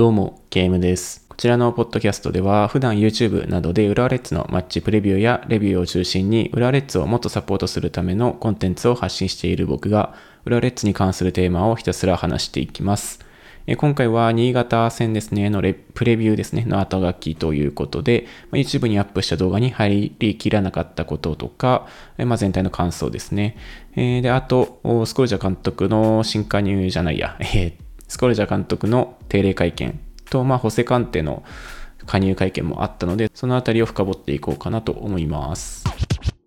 どうも、ゲームです。こちらのポッドキャストでは、普段 YouTube などで浦和レッズのマッチプレビューやレビューを中心に、浦和レッズをもっとサポートするためのコンテンツを発信している僕が、浦和レッズに関するテーマをひたすら話していきます。え今回は新潟戦ですね、のレプレビューですね、の後書きということで、ま YouTube にアップした動画に入りきらなかったこととか、えまあ、全体の感想ですね。えで、あと、スコルジャ監督の新加入じゃないや、えースコルジャ監督の定例会見と、まあ、ホセカンテの加入会見もあったので、そのあたりを深掘っていこうかなと思います。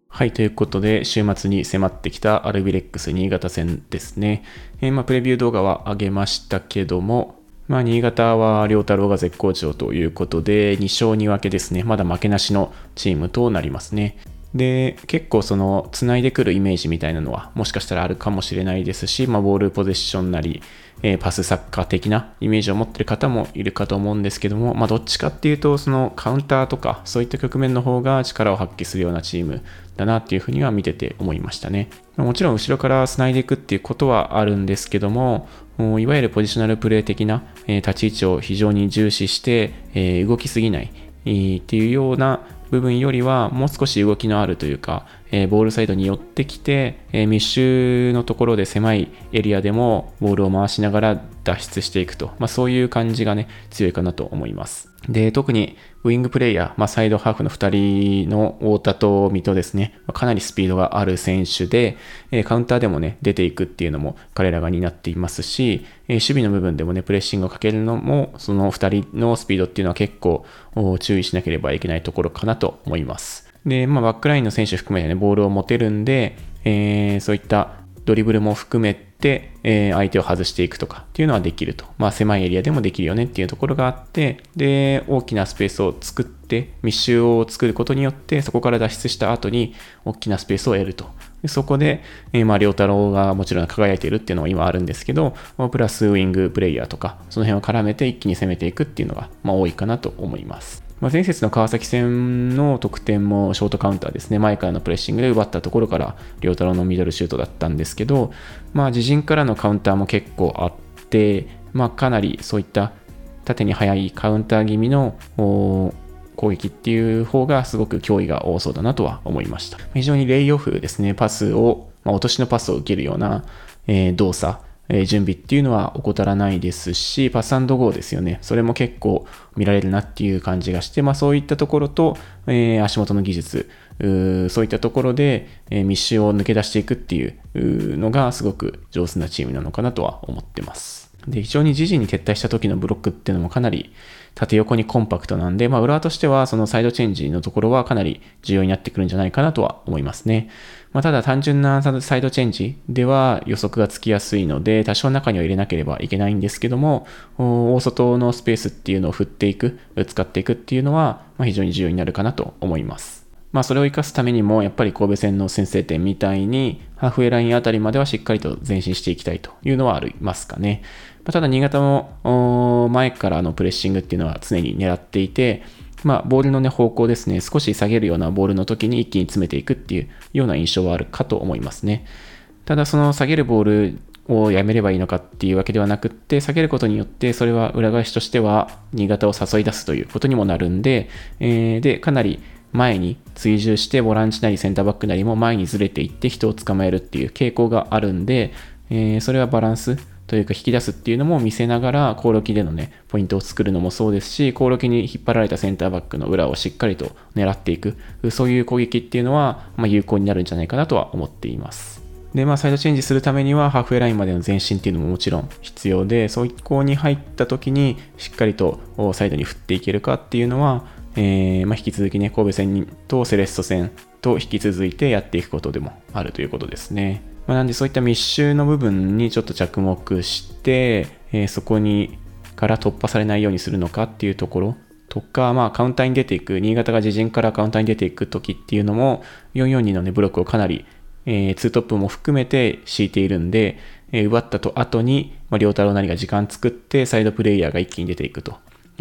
はい、ということで、週末に迫ってきたアルビレックス新潟戦ですね。えー、まあ、プレビュー動画は上げましたけども、まあ、新潟は良太郎が絶好調ということで、2勝2分けですね。まだ負けなしのチームとなりますね。で、結構その、繋いでくるイメージみたいなのは、もしかしたらあるかもしれないですし、まあ、ボールポゼッションなり、えー、パスサッカー的なイメージを持ってる方もいるかと思うんですけども、まあ、どっちかっていうと、そのカウンターとか、そういった局面の方が力を発揮するようなチームだなっていうふうには見てて思いましたね。もちろん後ろから繋いでいくっていうことはあるんですけども、いわゆるポジショナルプレー的な、えー、立ち位置を非常に重視して、えー、動きすぎない、っていうような部分よりはもう少し動きのあるというか、えー、ボールサイドに寄ってきて、えー、密集のところで狭いエリアでもボールを回しながら脱出していくと、まあ、そういう感じがね、強いかなと思います。で、特にウィングプレイヤー、まあ、サイドハーフの2人の太田と水戸ですね、かなりスピードがある選手で、えカウンターでもね、出ていくっていうのも彼らが担っていますし、え守備の部分でもね、プレッシングをかけるのも、その2人のスピードっていうのは結構注意しなければいけないところかなと思います。で、まあ、バックラインの選手含めてね、ボールを持てるんで、えー、そういったドリブルも含めて、えー、相手を外していくとかっていうのはできると。まあ狭いエリアでもできるよねっていうところがあって、で、大きなスペースを作って、密集を作ることによって、そこから脱出した後に大きなスペースを得ると。でそこで、えー、まあ、良太郎がもちろん輝いているっていうのは今あるんですけど、プラスウィングプレイヤーとか、その辺を絡めて一気に攻めていくっていうのが、まあ、多いかなと思います。まあ、前節の川崎戦の得点もショートカウンターですね、前からのプレッシングで奪ったところから、良太郎のミドルシュートだったんですけど、まあ、自陣からのカウンターも結構あって、まあ、かなりそういった縦に速いカウンター気味の攻撃っていう方がすごく脅威が多そうだなとは思いました。非常にレイオフですね、パスを、まあ、落としのパスを受けるような、えー、動作え準備っていうのは怠らないですし、パスゴーですよね。それも結構見られるなっていう感じがして、まあそういったところと、えー、足元の技術、そういったところで、えー、密集を抜け出していくっていうのがすごく上手なチームなのかなとは思ってます。で、非常に自陣に撤退した時のブロックっていうのもかなり縦横にコンパクトなんで、まあ、浦和としてはそのサイドチェンジのところはかなり重要になってくるんじゃないかなとは思いますね。まあ、ただ単純なサイドチェンジでは予測がつきやすいので、多少中には入れなければいけないんですけども、大外のスペースっていうのを振っていく、使っていくっていうのは、ま非常に重要になるかなと思います。まあ、それを活かすためにも、やっぱり神戸戦の先制点みたいに、ハーフウェイラインあたりまではしっかりと前進していきたいというのはありますかね。ま、ただ、新潟も前からのプレッシングっていうのは常に狙っていて、まあ、ボールの、ね、方向ですね、少し下げるようなボールの時に一気に詰めていくっていうような印象はあるかと思いますね。ただ、その下げるボールをやめればいいのかっていうわけではなくって、下げることによって、それは裏返しとしては、新潟を誘い出すということにもなるんで、えー、で、かなり前に追従して、ボランチなりセンターバックなりも前にずれていって人を捕まえるっていう傾向があるんで、えー、それはバランスというか引き出すっていうのも見せながら、コオロキでのね、ポイントを作るのもそうですし、コオロキに引っ張られたセンターバックの裏をしっかりと狙っていく、そういう攻撃っていうのは、まあ、有効になるんじゃないかなとは思っています。で、まあ、サイドチェンジするためには、ハーフウェイラインまでの前進っていうのももちろん必要で、そういうこに入った時に、しっかりとサイドに振っていけるかっていうのは、えー、まあ、引き続きね、神戸戦とセレッソ戦と引き続いてやっていくことでもあるということですね。まあ、なんでそういった密集の部分にちょっと着目して、えー、そこにから突破されないようにするのかっていうところとか、まあ、カウンターに出ていく、新潟が自陣からカウンターに出ていく時っていうのも、442のね、ブロックをかなり、えー、ツートップも含めて敷いているんで、えー、奪ったと後に、まあ、両太郎なりが時間作って、サイドプレイヤーが一気に出ていくと。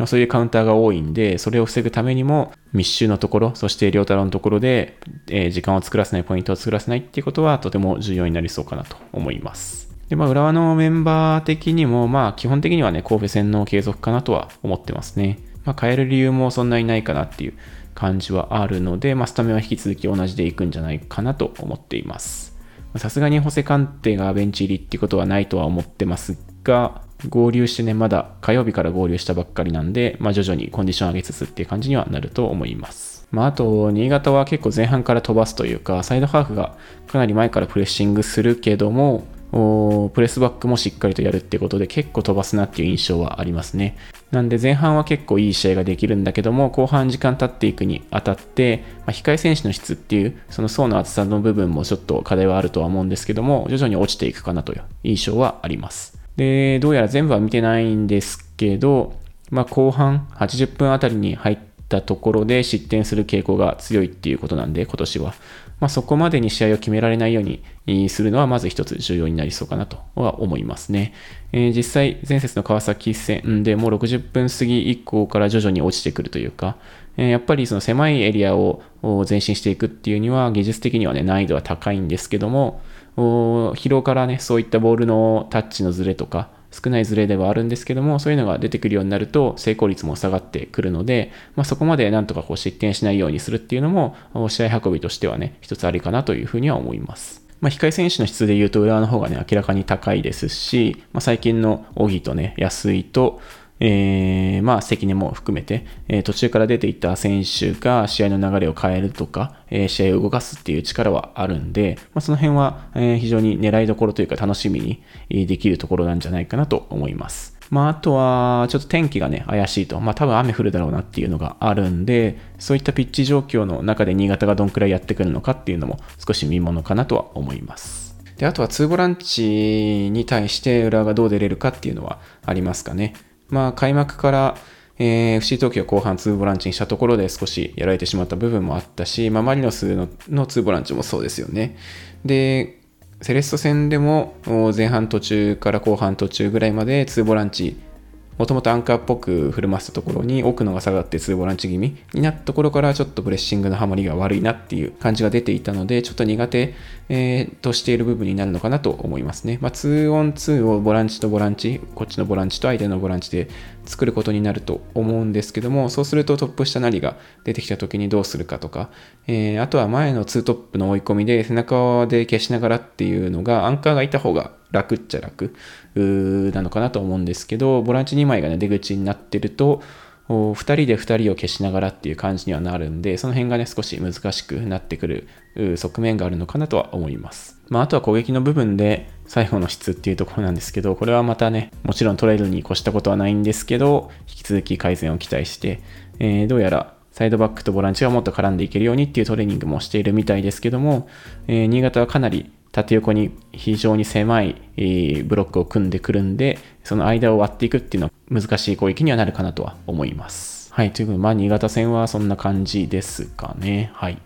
そういうカウンターが多いんで、それを防ぐためにも、密集のところ、そして良太郎のところで、えー、時間を作らせない、ポイントを作らせないっていうことはとても重要になりそうかなと思います。で、まあ、浦和のメンバー的にも、まあ、基本的にはね、神戸戦の継続かなとは思ってますね。まあ、変える理由もそんなにないかなっていう感じはあるので、まあ、スタメンは引き続き同じでいくんじゃないかなと思っています。さすがにホセカンテがベンチ入りっていうことはないとは思ってますが、合流してね、まだ火曜日から合流したばっかりなんで、まあ、徐々にコンディション上げつつっていう感じにはなると思います。まあ、あと、新潟は結構前半から飛ばすというか、サイドハーフがかなり前からプレッシングするけども、プレスバックもしっかりとやるってことで結構飛ばすなっていう印象はありますね。なんで前半は結構いい試合ができるんだけども、後半時間経っていくにあたって、まあ、控え選手の質っていう、その層の厚さの部分もちょっと課題はあるとは思うんですけども、徐々に落ちていくかなという印象はあります。で、どうやら全部は見てないんですけど、まあ、後半80分あたりに入ったところで失点する傾向が強いっていうことなんで、今年は。まあ、そこまでに試合を決められないようにするのはまず一つ重要になりそうかなとは思いますね。えー、実際、前節の川崎戦でもう60分過ぎ以降から徐々に落ちてくるというか、やっぱりその狭いエリアを前進していくっていうには技術的にはね難易度は高いんですけども、疲労からね、そういったボールのタッチのズレとか、少ないズレではあるんですけども、そういうのが出てくるようになると成功率も下がってくるので、まあ、そこまでなんとかこう失点しないようにするっていうのも、試合運びとしてはね、一つありかなというふうには思います。まあ、控え選手の質で言うと、浦和の方がね、明らかに高いですし、まあ、最近の小木とね、安井と、えー、まあ、関根も含めて、えー、途中から出ていった選手が試合の流れを変えるとか、えー、試合を動かすっていう力はあるんで、まあ、その辺は、え非常に狙いどころというか楽しみにできるところなんじゃないかなと思います。まあ、あとは、ちょっと天気がね、怪しいと。まあ、多分雨降るだろうなっていうのがあるんで、そういったピッチ状況の中で新潟がどんくらいやってくるのかっていうのも少し見ものかなとは思います。で、あとは2ボランチに対して浦和がどう出れるかっていうのはありますかね。まあ、開幕から、えー、FC 東京後半2ボランチにしたところで少しやられてしまった部分もあったし、まあ、マリノスのの2ボランチもそうですよね。で、セレッソ戦でも前半途中から後半途中ぐらいまで2ボランチもともとアンカーっぽく振る舞ったところに奥野が下がって2ボランチ気味になったところからちょっとブレッシングのハマりが悪いなっていう感じが出ていたのでちょっと苦手、えー、としている部分になるのかなと思いますね。まあ、2オン2をボランチとボランチこっちのボランチと相手のボランチで作ることになると思うんですけどもそうするとトップ下なりが出てきた時にどうするかとか、えー、あとは前の2トップの追い込みで背中で消しながらっていうのがアンカーがいた方が楽っちゃ楽なのかなと思うんですけど、ボランチ2枚がね、出口になってると、2人で2人を消しながらっていう感じにはなるんで、その辺がね、少し難しくなってくる側面があるのかなとは思います。まあ、あとは攻撃の部分で最後の質っていうところなんですけど、これはまたね、もちろんトレイルに越したことはないんですけど、引き続き改善を期待して、えー、どうやらサイドバックとボランチがもっと絡んでいけるようにっていうトレーニングもしているみたいですけども、えー、新潟はかなり縦横に非常に狭いブロックを組んでくるんで、その間を割っていくっていうのは難しい攻撃にはなるかなとは思います。はい、ということで、まあ、新潟戦はそんな感じですかね。はい。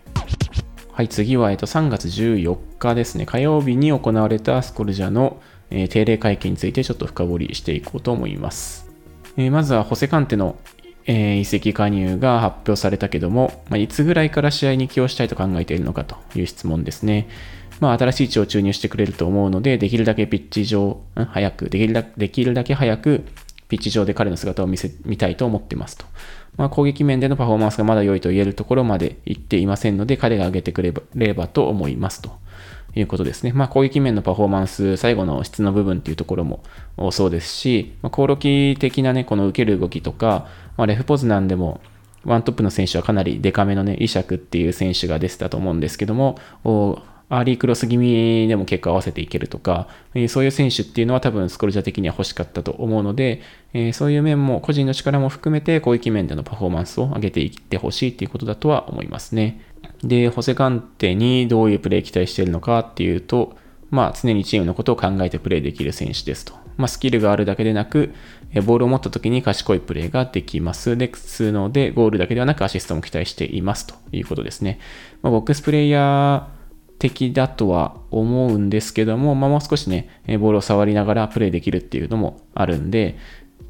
はい、次は、えっと、3月14日ですね、火曜日に行われたスコルジャの、え、定例会見についてちょっと深掘りしていこうと思います。えー、まずは、ホセカンテの、えー、移籍加入が発表されたけども、まあ、いつぐらいから試合に起用したいと考えているのかという質問ですね。まあ、新しい血を注入してくれると思うので、できるだけピッチ上、ん早く、できるだできるだけ早く、ピッチ上で彼の姿を見せ、見たいと思ってますと。まあ、攻撃面でのパフォーマンスがまだ良いと言えるところまで行っていませんので、彼が上げてくれればと思いますということですね。まあ、攻撃面のパフォーマンス、最後の質の部分っていうところもそうですし、まあ、コオロキ的なね、この受ける動きとか、まあ、レフ・ポズナンでも、ワントップの選手はかなりデカめのね、イシャクっていう選手が出てたと思うんですけども、アーリークロス気味でも結構合わせていけるとか、えそういう選手っていうのは多分スコルジャ的には欲しかったと思うので、えそういう面も個人の力も含めて攻撃面でのパフォーマンスを上げていってほしいっていうことだとは思いますね。で、ホセカンテにどういうプレー期待しているのかっていうと、まあ常にチームのことを考えてプレーできる選手ですと。まあスキルがあるだけでなく、ボールを持った時に賢いプレーができます。ですので、ゴールだけではなくアシストも期待していますということですね。まあ、ボックスプレイヤー的だとは思うんですけども、まあ、もう少しね、ボールを触りながらプレイできるっていうのもあるんで、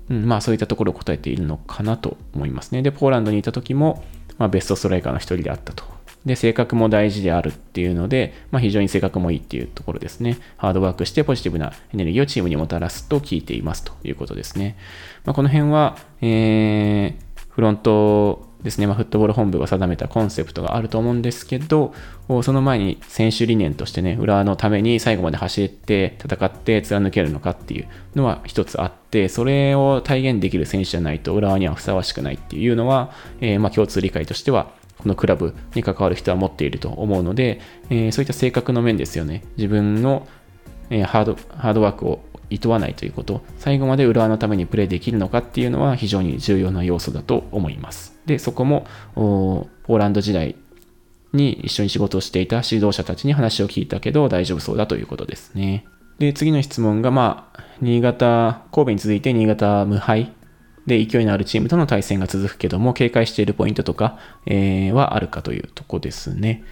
うん、まあそういったところを答えているのかなと思いますね。で、ポーランドにいた時も、まあ、ベストストライカーの一人であったと。で、性格も大事であるっていうので、まあ、非常に性格もいいっていうところですね。ハードワークしてポジティブなエネルギーをチームにもたらすと聞いていますということですね。まあ、この辺は、えー、フロントですね、まあ、フットボール本部が定めたコンセプトがあると思うんですけど、その前に選手理念としてね、裏のために最後まで走って戦って貫けるのかっていうのは一つあって、それを体現できる選手じゃないと浦和にはふさわしくないっていうのは、えー、まあ共通理解としてはこのクラブに関わる人は持っていると思うので、えー、そういった性格の面ですよね。自分の、えー、ハードハードワークを厭わないということ、最後まで浦和のためにプレーできるのかっていうのは非常に重要な要素だと思います。で、そこもポーランド時代に一緒に仕事をしていた指導者たちに話を聞いたけど大丈夫そうだということですね。で、次の質問が、まあ、新潟、神戸に続いて新潟無敗で勢いのあるチームとの対戦が続くけども、警戒しているポイントとか、えー、はあるかというとこですね。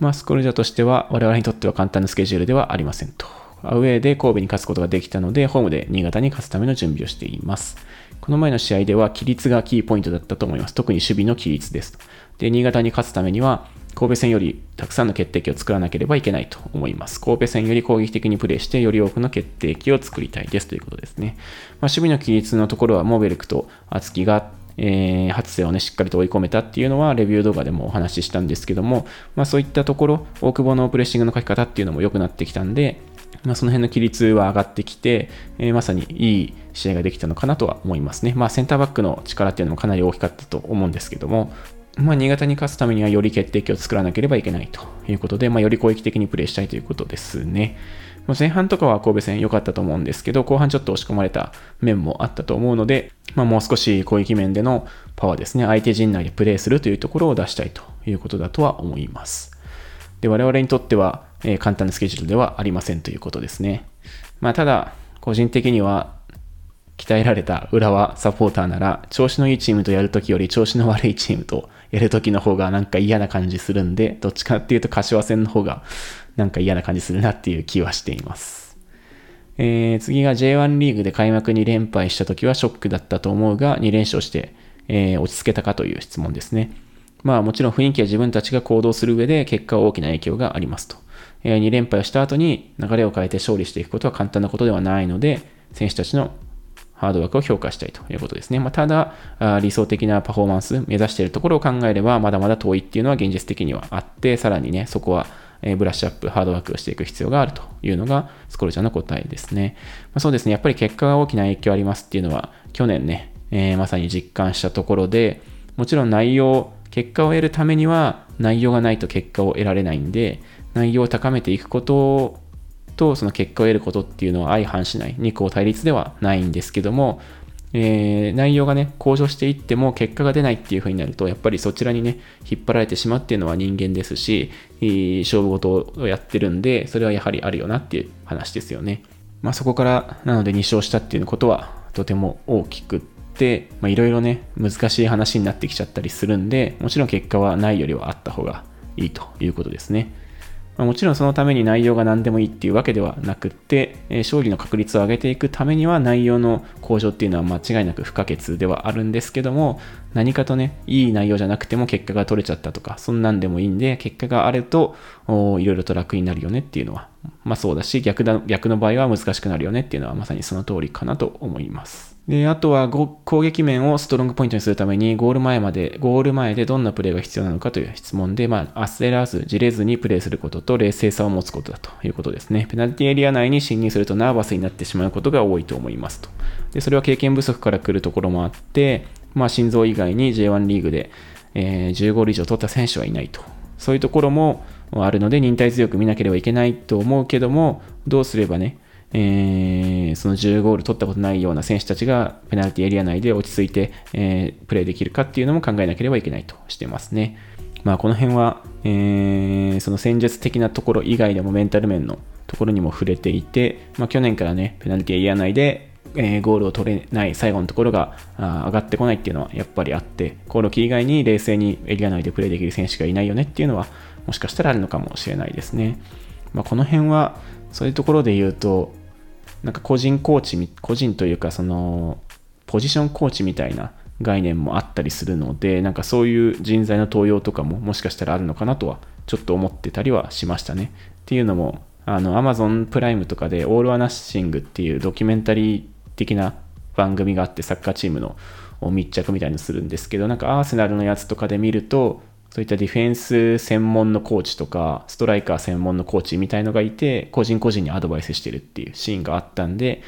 まあ、スコルジャとしては我々にとっては簡単なスケジュールではありませんと。アウェーで神戸に勝つことができたので、ホームで新潟に勝つための準備をしています。この前の試合では、規律がキーポイントだったと思います。特に守備の規律です。で、新潟に勝つためには、神戸戦よりたくさんの決定機を作らなければいけないと思います。神戸戦より攻撃的にプレーして、より多くの決定機を作りたいですということですね。まあ、守備の規律のところは、モーベルクと厚木がえー、初瀬をね、しっかりと追い込めたっていうのは、レビュー動画でもお話ししたんですけども、まあそういったところ、大久保のプレッシングの書き方っていうのも良くなってきたんで、まあ、その辺の規律は上がってきて、えー、まさにいい試合ができたのかなとは思いますね。まあ、センターバックの力っていうのもかなり大きかったと思うんですけども、まあ、新潟に勝つためにはより決定機を作らなければいけないということで、まあ、より攻撃的にプレーしたいということですね。まあ、前半とかは神戸戦良かったと思うんですけど、後半ちょっと押し込まれた面もあったと思うので、まあ、もう少し攻撃面でのパワーですね、相手陣内でプレーするというところを出したいということだとは思います。で、我々にとっては、えー、簡単なスケジュールではありませんということですね。まあ、ただ、個人的には、鍛えられた浦和サポーターなら、調子のいいチームとやるときより調子の悪いチームとやるときの方がなんか嫌な感じするんで、どっちかっていうと柏戦の方がなんか嫌な感じするなっていう気はしています。えー、次が J1 リーグで開幕2連敗したときはショックだったと思うが、2連勝して、えー、落ち着けたかという質問ですね。まあもちろん雰囲気は自分たちが行動する上で結果は大きな影響がありますと。えー、2連敗をした後に流れを変えて勝利していくことは簡単なことではないので、選手たちのハードワークを評価したいということですね。まあ、ただ理想的なパフォーマンス、目指しているところを考えれば、まだまだ遠いっていうのは現実的にはあって、さらにね、そこはブラッシュアップ、ハードワークをしていく必要があるというのがスコルチャーの答えですね。まあ、そうですね、やっぱり結果が大きな影響ありますっていうのは、去年ね、えー、まさに実感したところで、もちろん内容、結果を得るためには内容がないと結果を得られないんで、内容を高めていくこととその結果を得ることっていうのは相反しない、二項対立ではないんですけども、えー、内容がね、向上していっても結果が出ないっていう風になると、やっぱりそちらにね、引っ張られてしまうっていうのは人間ですし、勝負事をやってるんで、それはやはりあるよなっていう話ですよね。まあそこから、なので2勝したっていうことはとても大きくって、いろいろね、難しい話になってきちゃったりするんで、もちろん結果はないよりはあった方がいいということですね。まあ、もちろんそのために内容が何でもいいっていうわけではなくって、え勝利の確率を上げていくためには内容の向上っていうのは間違いなく不可欠ではあるんですけども、何かとね、いい内容じゃなくても結果が取れちゃったとか、そんなんでもいいんで、結果があると、いろいろと楽になるよねっていうのは、まあそうだし、逆だ、逆の場合は難しくなるよねっていうのはまさにその通りかなと思います。で、あとは攻撃面をストロングポイントにするために、ゴール前まで、ゴール前でどんなプレーが必要なのかという質問で、まあ、焦らず、じれずにプレーすることと、冷静さを持つことだということですね。ペナルティエリア内に侵入するとナーバスになってしまうことが多いと思いますと。で、それは経験不足から来るところもあって、まあ、心臓以外に J1 リーグで、えー、10ゴール以上取った選手はいないと。そういうところもあるので、忍耐強く見なければいけないと思うけども、どうすればね、えー、その10ゴール取ったことないような選手たちがペナルティエリア内で落ち着いて、えー、プレーできるかっていうのも考えなければいけないとしてますね。まあ、この辺は、えー、その戦術的なところ以外でもメンタル面のところにも触れていて、まあ、去年からね、ペナルティエリア内で、えー、ゴールを取れない最後のところがあ上がってこないっていうのはやっぱりあって、コールキー以外に冷静にエリア内でプレーできる選手がいないよねっていうのは、もしかしたらあるのかもしれないですね。まあ、この辺は、そういうところで言うと、なんか個人コーチ、個人というかその、ポジションコーチみたいな概念もあったりするので、なんかそういう人材の登用とかももしかしたらあるのかなとはちょっと思ってたりはしましたね。っていうのも、あの、Amazon プライムとかでオール・ア・ナッシングっていうドキュメンタリー的な番組があってサッカーチームの密着みたいにするんですけど、なんかアーセナルのやつとかで見ると、そういったディフェンス専門のコーチとか、ストライカー専門のコーチみたいのがいて、個人個人にアドバイスしてるっていうシーンがあったんで、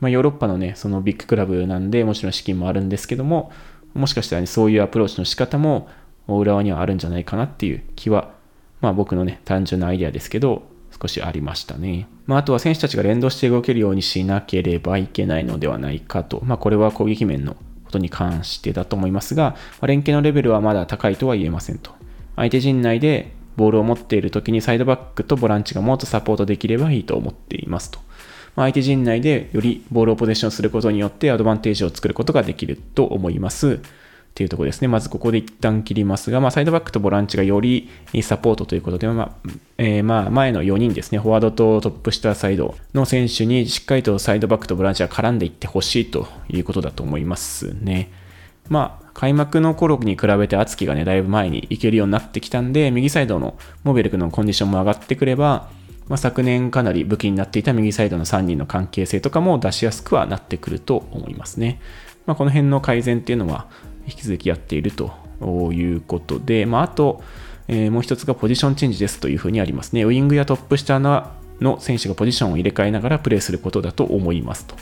まあ、ヨーロッパのね、そのビッグクラブなんで、もちろん資金もあるんですけども、もしかしたら、ね、そういうアプローチの仕方も、浦和にはあるんじゃないかなっていう気は、まあ僕のね、単純なアイデアですけど、少しありましたね。まあ、あとは選手たちが連動して動けるようにしなければいけないのではないかと。まあ、これは攻撃面のことに関してだと思いますが、連携のレベルはまだ高いとは言えませんと。相手陣内でボールを持っている時にサイドバックとボランチがもっとサポートできればいいと思っていますと。相手陣内でよりボールをポゼッションすることによってアドバンテージを作ることができると思います。っていうところですね。まずここで一旦切りますが、まあ、サイドバックとボランチがよりサポートということで、まあえー、まあ前の4人ですね、フォワードとトップ下サイドの選手にしっかりとサイドバックとボランチが絡んでいってほしいということだと思いますね。まあ、開幕の頃に比べて敦樹がね、だいぶ前に行けるようになってきたんで、右サイドのモベルクのコンディションも上がってくれば、まあ、昨年かなり武器になっていた右サイドの3人の関係性とかも出しやすくはなってくると思いますね。まあ、この辺の改善っていうのは、引き続きやっているということで、まあ、あと、えー、もう一つがポジションチェンジですというふうにありますね。ウイングやトップ下の選手がポジションを入れ替えながらプレーすることだと思いますと。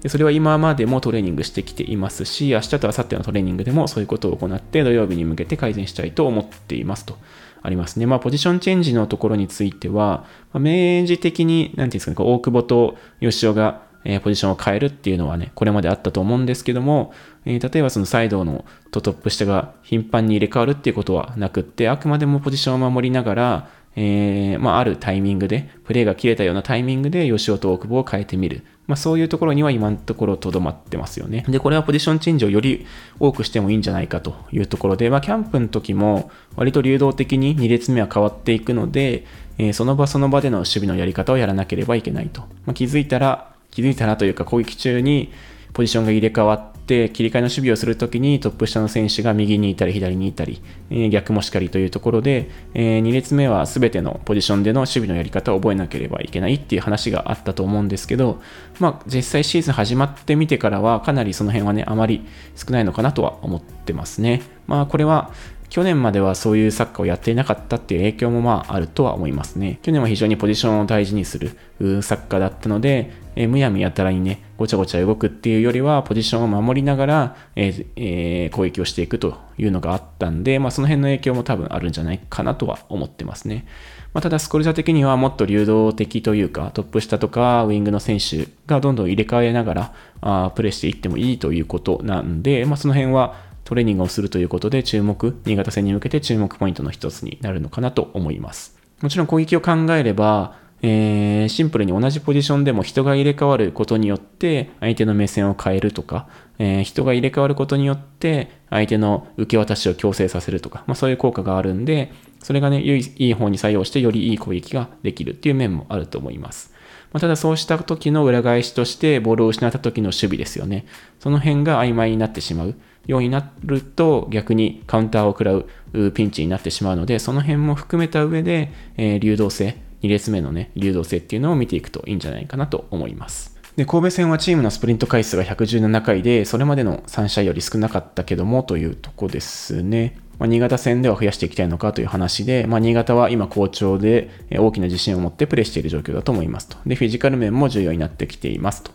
でそれは今までもトレーニングしてきていますし、明日と明後日のトレーニングでもそういうことを行って土曜日に向けて改善したいと思っていますと。ありますね。まあ、ポジションチェンジのところについては、まあ、明示的に、なんていうんですかね、大久保と吉尾がえ、ポジションを変えるっていうのはね、これまであったと思うんですけども、え、例えばそのサイドのとトップ下が頻繁に入れ替わるっていうことはなくって、あくまでもポジションを守りながら、えー、まあ、あるタイミングで、プレーが切れたようなタイミングで吉尾と大久保を変えてみる。まあ、そういうところには今のところとどまってますよね。で、これはポジションチェンジをより多くしてもいいんじゃないかというところで、まあ、キャンプの時も割と流動的に2列目は変わっていくので、えー、その場その場での守備のやり方をやらなければいけないと。まあ、気づいたら、気づいたらというか攻撃中にポジションが入れ替わって切り替えの守備をするときにトップ下の選手が右にいたり左にいたり、え、逆もしかりというところで、え、2列目は全てのポジションでの守備のやり方を覚えなければいけないっていう話があったと思うんですけど、まあ、実際シーズン始まってみてからはかなりその辺はねあまり少ないのかなとは思ってますね。まあこれは去年まではそういうサッカーをやっていなかったっていう影響もまああるとは思いますね。去年は非常にポジションを大事にするサッカーだったので、えー、むやみやたらにね、ごちゃごちゃ動くっていうよりは、ポジションを守りながら、えーえー、攻撃をしていくというのがあったんで、まあ、その辺の影響も多分あるんじゃないかなとは思ってますね。まあ、ただ、スコルジャ的にはもっと流動的というか、トップ下とかウィングの選手がどんどん入れ替えながらあプレーしていってもいいということなんで、まあ、その辺はトレーニングをするということで注目、新潟戦に向けて注目ポイントの一つになるのかなと思います。もちろん攻撃を考えれば、えー、シンプルに同じポジションでも人が入れ替わることによって相手の目線を変えるとか、えー、人が入れ替わることによって相手の受け渡しを強制させるとか、まあ、そういう効果があるんで、それがね、いい方に作用してよりいい攻撃ができるっていう面もあると思います。まあ、ただそうした時の裏返しとしてボールを失った時の守備ですよね。その辺が曖昧になってしまう。ようになると逆にカウンターを食らうピンチになってしまうので、その辺も含めた上で、えー、流動性、2列目のね、流動性っていうのを見ていくといいんじゃないかなと思います。で、神戸戦はチームのスプリント回数が117回で、それまでの3試合より少なかったけどもというとこですね。ま、新潟戦では増やしていきたいのかという話で、まあ、新潟は今好調で大きな自信を持ってプレーしている状況だと思いますと。で、フィジカル面も重要になってきていますと。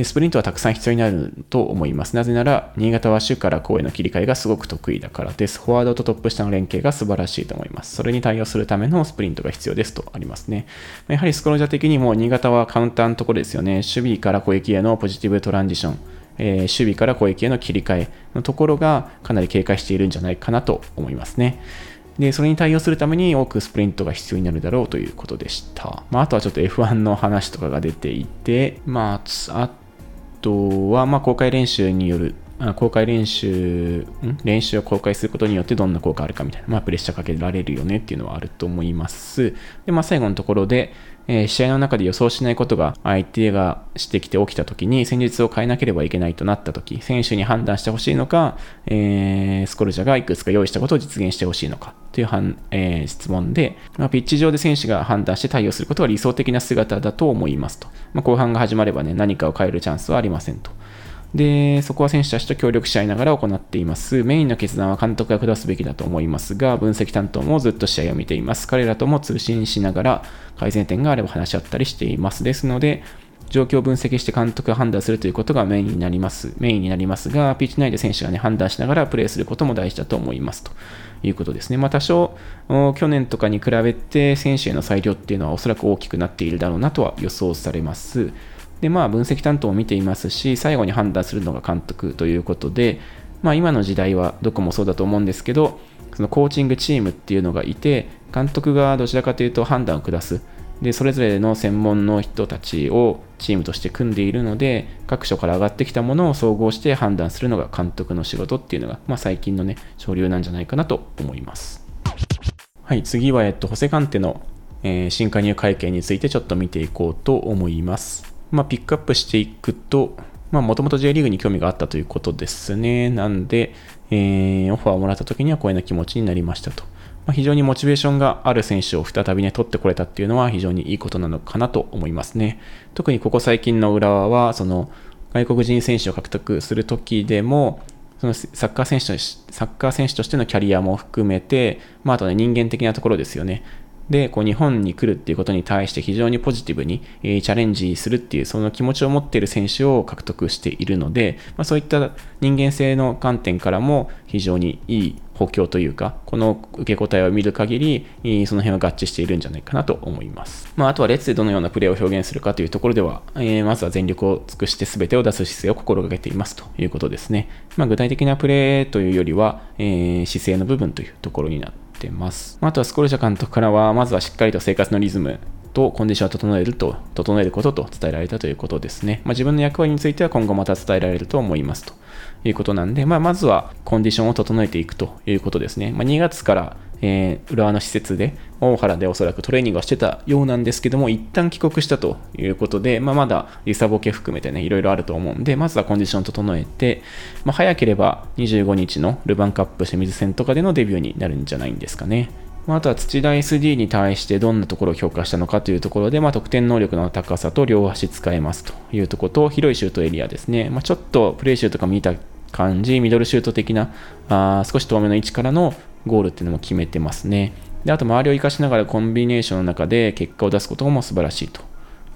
で、スプリントはたくさん必要になると思います。なぜなら、新潟は主から攻への切り替えがすごく得意だからです。フォワードとトップ下の連携が素晴らしいと思います。それに対応するためのスプリントが必要ですとありますね。やはりスクロージャー的にも新潟はカウンターのところですよね。守備から攻撃へのポジティブトランジション。えー、守備から攻撃への切り替えのところがかなり警戒しているんじゃないかなと思いますね。で、それに対応するために多くスプリントが必要になるだろうということでした。まあ、あとはちょっと F1 の話とかが出ていて、まあ、あとは、まあ、公開練習による公開練習、練習を公開することによってどんな効果あるかみたいな、まあ、プレッシャーかけられるよねっていうのはあると思います。で、まあ、最後のところで、えー、試合の中で予想しないことが相手がしてきて起きた時に戦術を変えなければいけないとなった時、選手に判断してほしいのか、えー、スコルジャがいくつか用意したことを実現してほしいのかというはん、えー、質問で、まあ、ピッチ上で選手が判断して対応することは理想的な姿だと思いますと。まあ、後半が始まればね、何かを変えるチャンスはありませんと。で、そこは選手たちと協力し合いながら行っています。メインの決断は監督が下すべきだと思いますが、分析担当もずっと試合を見ています。彼らとも通信しながら改善点があれば話し合ったりしています。ですので、状況を分析して監督が判断するということがメインになります。メインになりますが、ピッチ内で選手がね、判断しながらプレーすることも大事だと思いますということですね。まあ、多少、去年とかに比べて選手への裁量っていうのはおそらく大きくなっているだろうなとは予想されます。で、まあ、分析担当を見ていますし、最後に判断するのが監督ということで、まあ、今の時代はどこもそうだと思うんですけど、そのコーチングチームっていうのがいて、監督がどちらかというと判断を下す。で、それぞれの専門の人たちをチームとして組んでいるので、各所から上がってきたものを総合して判断するのが監督の仕事っていうのが、まあ、最近のね、潮流なんじゃないかなと思います。はい、次は、えっと、ホセカンテの、えー、新加入会見についてちょっと見ていこうと思います。まあ、ピックアップしていくと、もともと J リーグに興味があったということですね。なんで、えー、オファーをもらった時にはこういうような気持ちになりましたと。まあ、非常にモチベーションがある選手を再びね、取ってこれたっていうのは非常にいいことなのかなと思いますね。特にここ最近の浦和は、その外国人選手を獲得する時でも、そのサッカー選手とサッカー選手としてのキャリアも含めて、まあ、あとね、人間的なところですよね。で、こう日本に来るっていうことに対して非常にポジティブに、えー、チャレンジするっていうその気持ちを持っている選手を獲得しているので、まあ、そういった人間性の観点からも非常にいい補強というか、この受け答えを見る限り、その辺は合致しているんじゃないかなと思います。まあ、あとは列でどのようなプレーを表現するかというところでは、えー、まずは全力を尽くして全てを出す姿勢を心がけていますということですね。まあ、具体的なプレーというよりは、えー、姿勢の部分というところになっててます。あとはスコルジャ監督からは、まずはしっかりと生活のリズムとコンディションを整えると、整えることと伝えられたということですね。まあ、自分の役割については今後また伝えられると思いますということなんで、まあ、まずはコンディションを整えていくということですね。まあ、2月からえー、浦和の施設で、大原でおそらくトレーニングをしてたようなんですけども、一旦帰国したということで、まあ、まだ時差ボケ含めてね、いろいろあると思うんで、まずはコンディションを整えて、まあ、早ければ25日のルヴァンカップ清水戦とかでのデビューになるんじゃないんですかね。まあ、あとは土田 SD に対してどんなところを評価したのかというところで、まあ、得点能力の高さと両足使えますというところと、広いシュートエリアですね。まあ、ちょっとプレー集とか見た感じ、ミドルシュート的な、あ少し遠めの位置からのゴールっていうのも決めてますね。で、あと周りを生かしながらコンビネーションの中で結果を出すことも素晴らしいと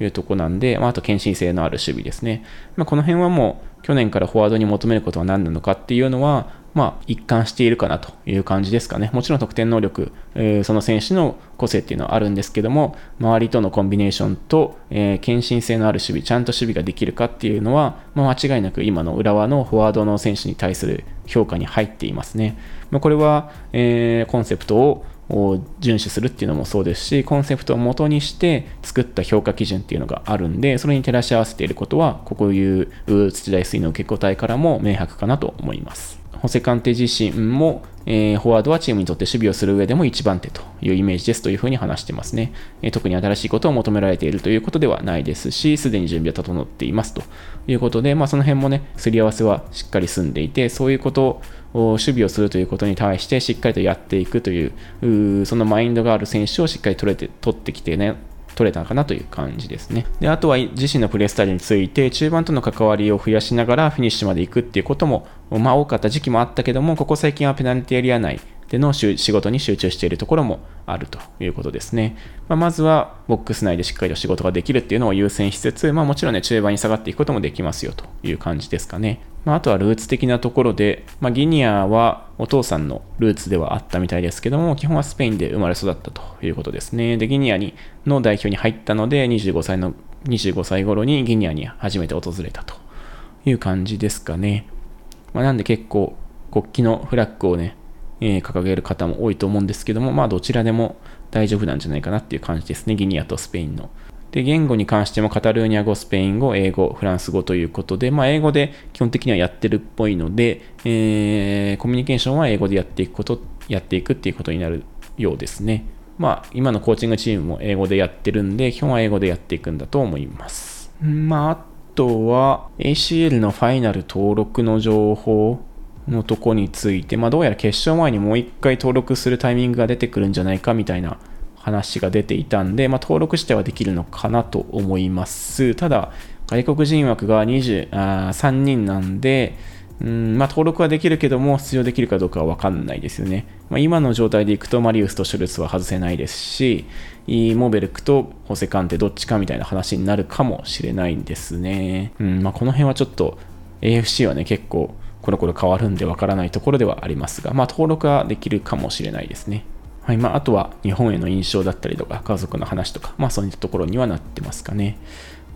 いうとこなんで、まあ、あと献身性のある守備ですね。まあ、この辺はもう去年からフォワードに求めることは何なのかっていうのは、まあ、一貫しているかなという感じですかね。もちろん得点能力、え、その選手の個性っていうのはあるんですけども、周りとのコンビネーションと、えー、献身性のある守備、ちゃんと守備ができるかっていうのは、まあ、間違いなく今の浦和のフォワードの選手に対する評価に入っていますね。まあ、これは、えー、コンセプトをを遵守するっていうのもそうですし、コンセプトを元にして作った評価基準っていうのがあるんで、それに照らし合わせていることは、こういう土台水の受け答えからも明白かなと思います。ホセカンテ自身も、えー、フォワードはチームにとって守備をする上でも一番手というイメージですというふうに話してますね。えー、特に新しいことを求められているということではないですし、すでに準備は整っていますということで、まあ、その辺もね、すり合わせはしっかり済んでいて、そういうことを、守備をするということに対してしっかりとやっていくという、うそのマインドがある選手をしっかり取れて、取ってきてね、取れたかなという感じですね。で、あとは自身のプレースタイルについて、中盤との関わりを増やしながらフィニッシュまで行くっていうことも、まあ多かった時期もあったけども、ここ最近はペナルティエリア内での仕事に集中しているところもあるということですね。まあ、まずはボックス内でしっかりと仕事ができるっていうのを優先しつつ、まあ、もちろんね、中盤に下がっていくこともできますよという感じですかね。まあ、とはルーツ的なところで、まあ、ギニアはお父さんのルーツではあったみたいですけども、基本はスペインで生まれ育ったということですね。で、ギニアにの代表に入ったので、25歳の、25歳頃にギニアに初めて訪れたという感じですかね。まあ、なんで結構国旗のフラッグをね、え、掲げる方も多いと思うんですけども、まあどちらでも大丈夫なんじゃないかなっていう感じですね。ギニアとスペインの。で、言語に関してもカタルーニャ語、スペイン語、英語、フランス語ということで、まあ、英語で基本的にはやってるっぽいので、えー、コミュニケーションは英語でやっていくこと、やっていくっていうことになるようですね。まあ、今のコーチングチームも英語でやってるんで、基本は英語でやっていくんだと思います。まあ、あとは ACL のファイナル登録の情報のとこについて、まあ、どうやら決勝前にもう一回登録するタイミングが出てくるんじゃないかみたいな話が出ていたんで、まあ、登録してはできるのかなと思います。ただ、外国人枠が20あ3人なんで、うんまあ、登録はできるけども、出場できるかどうかは分かんないですよね。まあ、今の状態でいくと、マリウスとシュルツは外せないですし、モベルクとホセカンテどっちかみたいな話になるかもしれないんですね。うんまあ、この辺はちょっと AFC はね、結構コロコロ変わるんで分からないところではありますが、まあ、登録はできるかもしれないですね。はいまあ、あとは日本への印象だったりとか、家族の話とか、まあそういったところにはなってますかね。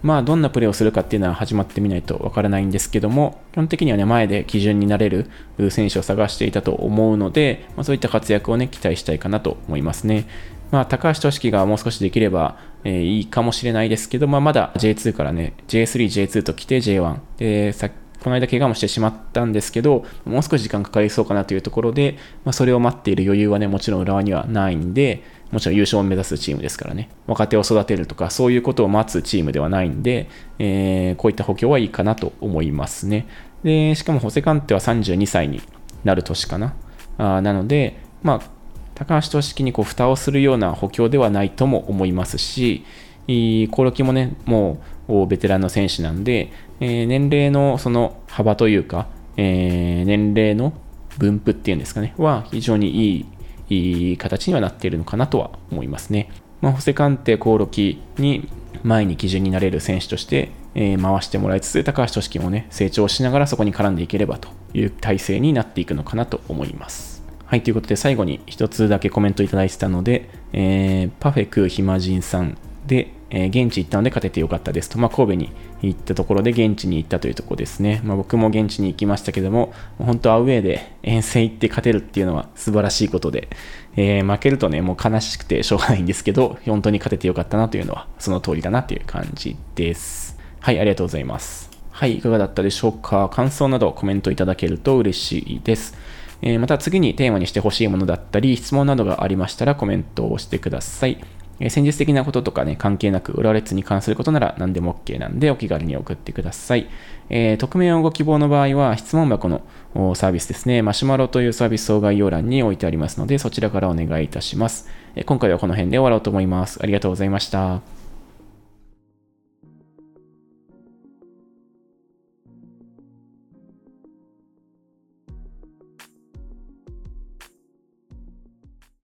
まあどんなプレーをするかっていうのは始まってみないとわからないんですけども、基本的にはね、前で基準になれる選手を探していたと思うので、まあ、そういった活躍をね、期待したいかなと思いますね。まあ、高橋俊樹がもう少しできれば、えー、いいかもしれないですけど、まあ、まだ J2 からね、J3、J2 と来て J1。で、さこの間怪我もしてしまったんですけど、もう少し時間かかりそうかなというところで、まあ、それを待っている余裕はね、もちろん浦和にはないんで、もちろん優勝を目指すチームですからね、若手を育てるとか、そういうことを待つチームではないんで、えー、こういった補強はいいかなと思いますね。で、しかもホセカンテは32歳になる年かな。あなので、まあ、高橋俊樹にこう蓋をするような補強ではないとも思いますし、コロキもね、もうベテランの選手なんで、えー、年齢のその幅というか、えー、年齢の分布っていうんですかね、は非常にいいいい形にはなっているのかなとは思いますね。まあ、ホセカンテ、コオロキに前に基準になれる選手として、えー、回してもらいつつ、高橋俊樹もね、成長しながらそこに絡んでいければという体制になっていくのかなと思います。はい、ということで最後に一つだけコメントいただいてたので、えー、パフェクヒマジンさんで、えー、現地行ったので勝ててよかったですと、まあ、神戸に行ったところで現地に行ったというところですね。まあ、僕も現地に行きましたけども、本当アウェーで遠征行って勝てるっていうのは素晴らしいことで、えー、負けるとね、もう悲しくてしょうがないんですけど、本当に勝ててよかったなというのはその通りだなという感じです。はい、ありがとうございます。はい、いかがだったでしょうか？感想などコメントいただけると嬉しいです。え、また次にテーマにしてほしいものだったり、質問などがありましたらコメントをしてください。え戦術的なこととかね、関係なく、浦和レッズに関することなら何でも OK なんで、お気軽に送ってください。えー、匿名をご希望の場合は、質問箱のサービスですね、マシュマロというサービスを概要欄に置いてありますので、そちらからお願いいたします。え今回はこの辺で終わろうと思います。ありがとうございました。